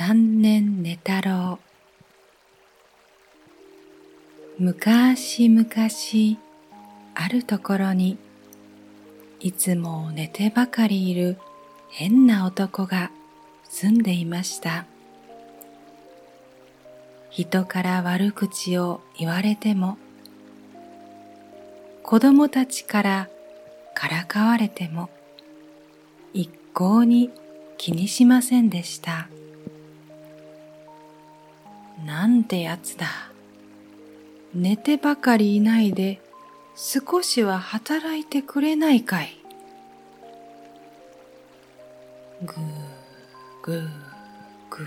三年寝太郎昔々あるところにいつも寝てばかりいる変な男が住んでいました人から悪口を言われても子供たちからからかわれても一向に気にしませんでした。なんてやつだ。寝てばかりいないで少しは働いてくれないかい。ぐーぐーぐー。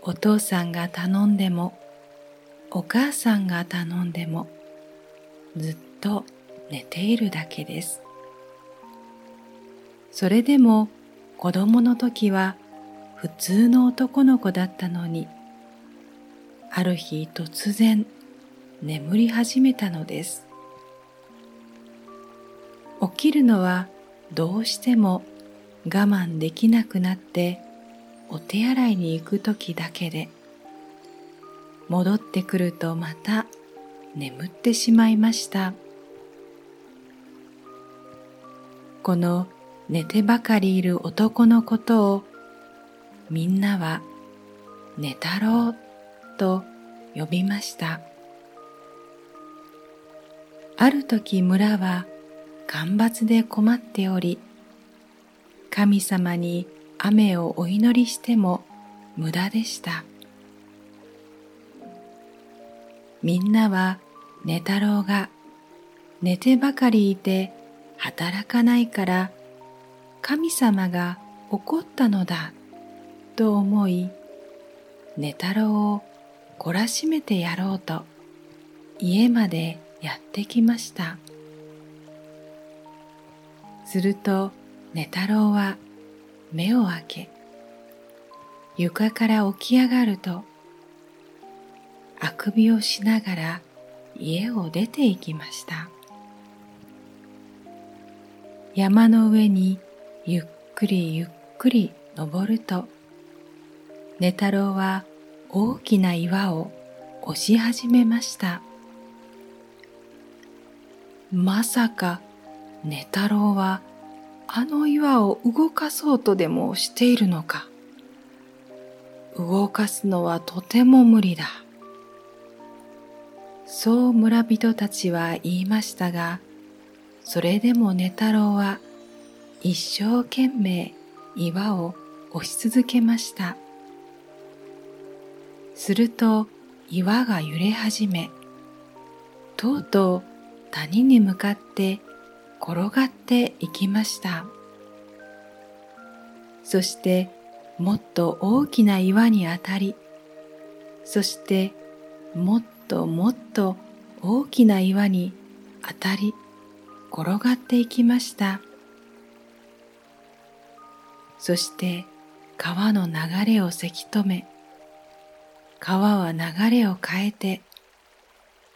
お父さんが頼んでもお母さんが頼んでもずっと寝ているだけです。それでも子供の時は普通の男の子だったのにある日突然眠り始めたのです。起きるのはどうしても我慢できなくなってお手洗いに行く時だけで戻ってくるとまた眠ってしまいました。この寝てばかりいる男のことをみんなは寝太郎と呼びました。ある時村は干ばつで困っており、神様に雨をお祈りしても無駄でした。みんなは寝太郎が寝てばかりいて働かないから神様が怒ったのだと思い寝太郎を懲らしめてやろうと家までやってきました。すると寝太郎は目を開け床から起き上がるとあくびをしながら家を出て行きました。山の上にゆっくりゆっくり登ると寝太郎は大きな岩を押し始めました。まさか寝太郎はあの岩を動かそうとでもしているのか。動かすのはとても無理だ。そう村人たちは言いましたが、それでも寝太郎は一生懸命岩を押し続けました。すると岩が揺れ始め、とうとう谷に向かって転がっていきました。そしてもっと大きな岩に当たり、そしてもっともっと大きな岩に当たり、転がっていきました。そして川の流れをせき止め、川は流れを変えて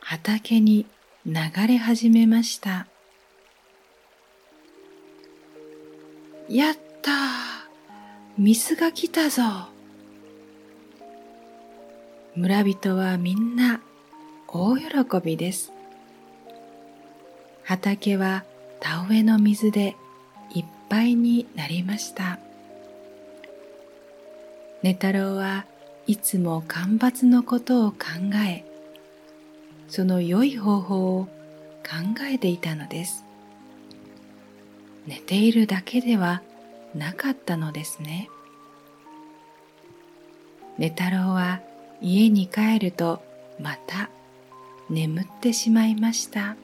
畑に流れ始めました。やった水が来たぞ村人はみんな大喜びです。畑は田植えの水でいっぱいになりました。寝太郎はいつも干ばつのことを考えその良い方法を考えていたのです。寝ているだけではなかったのですね。寝太郎は家に帰るとまた眠ってしまいました。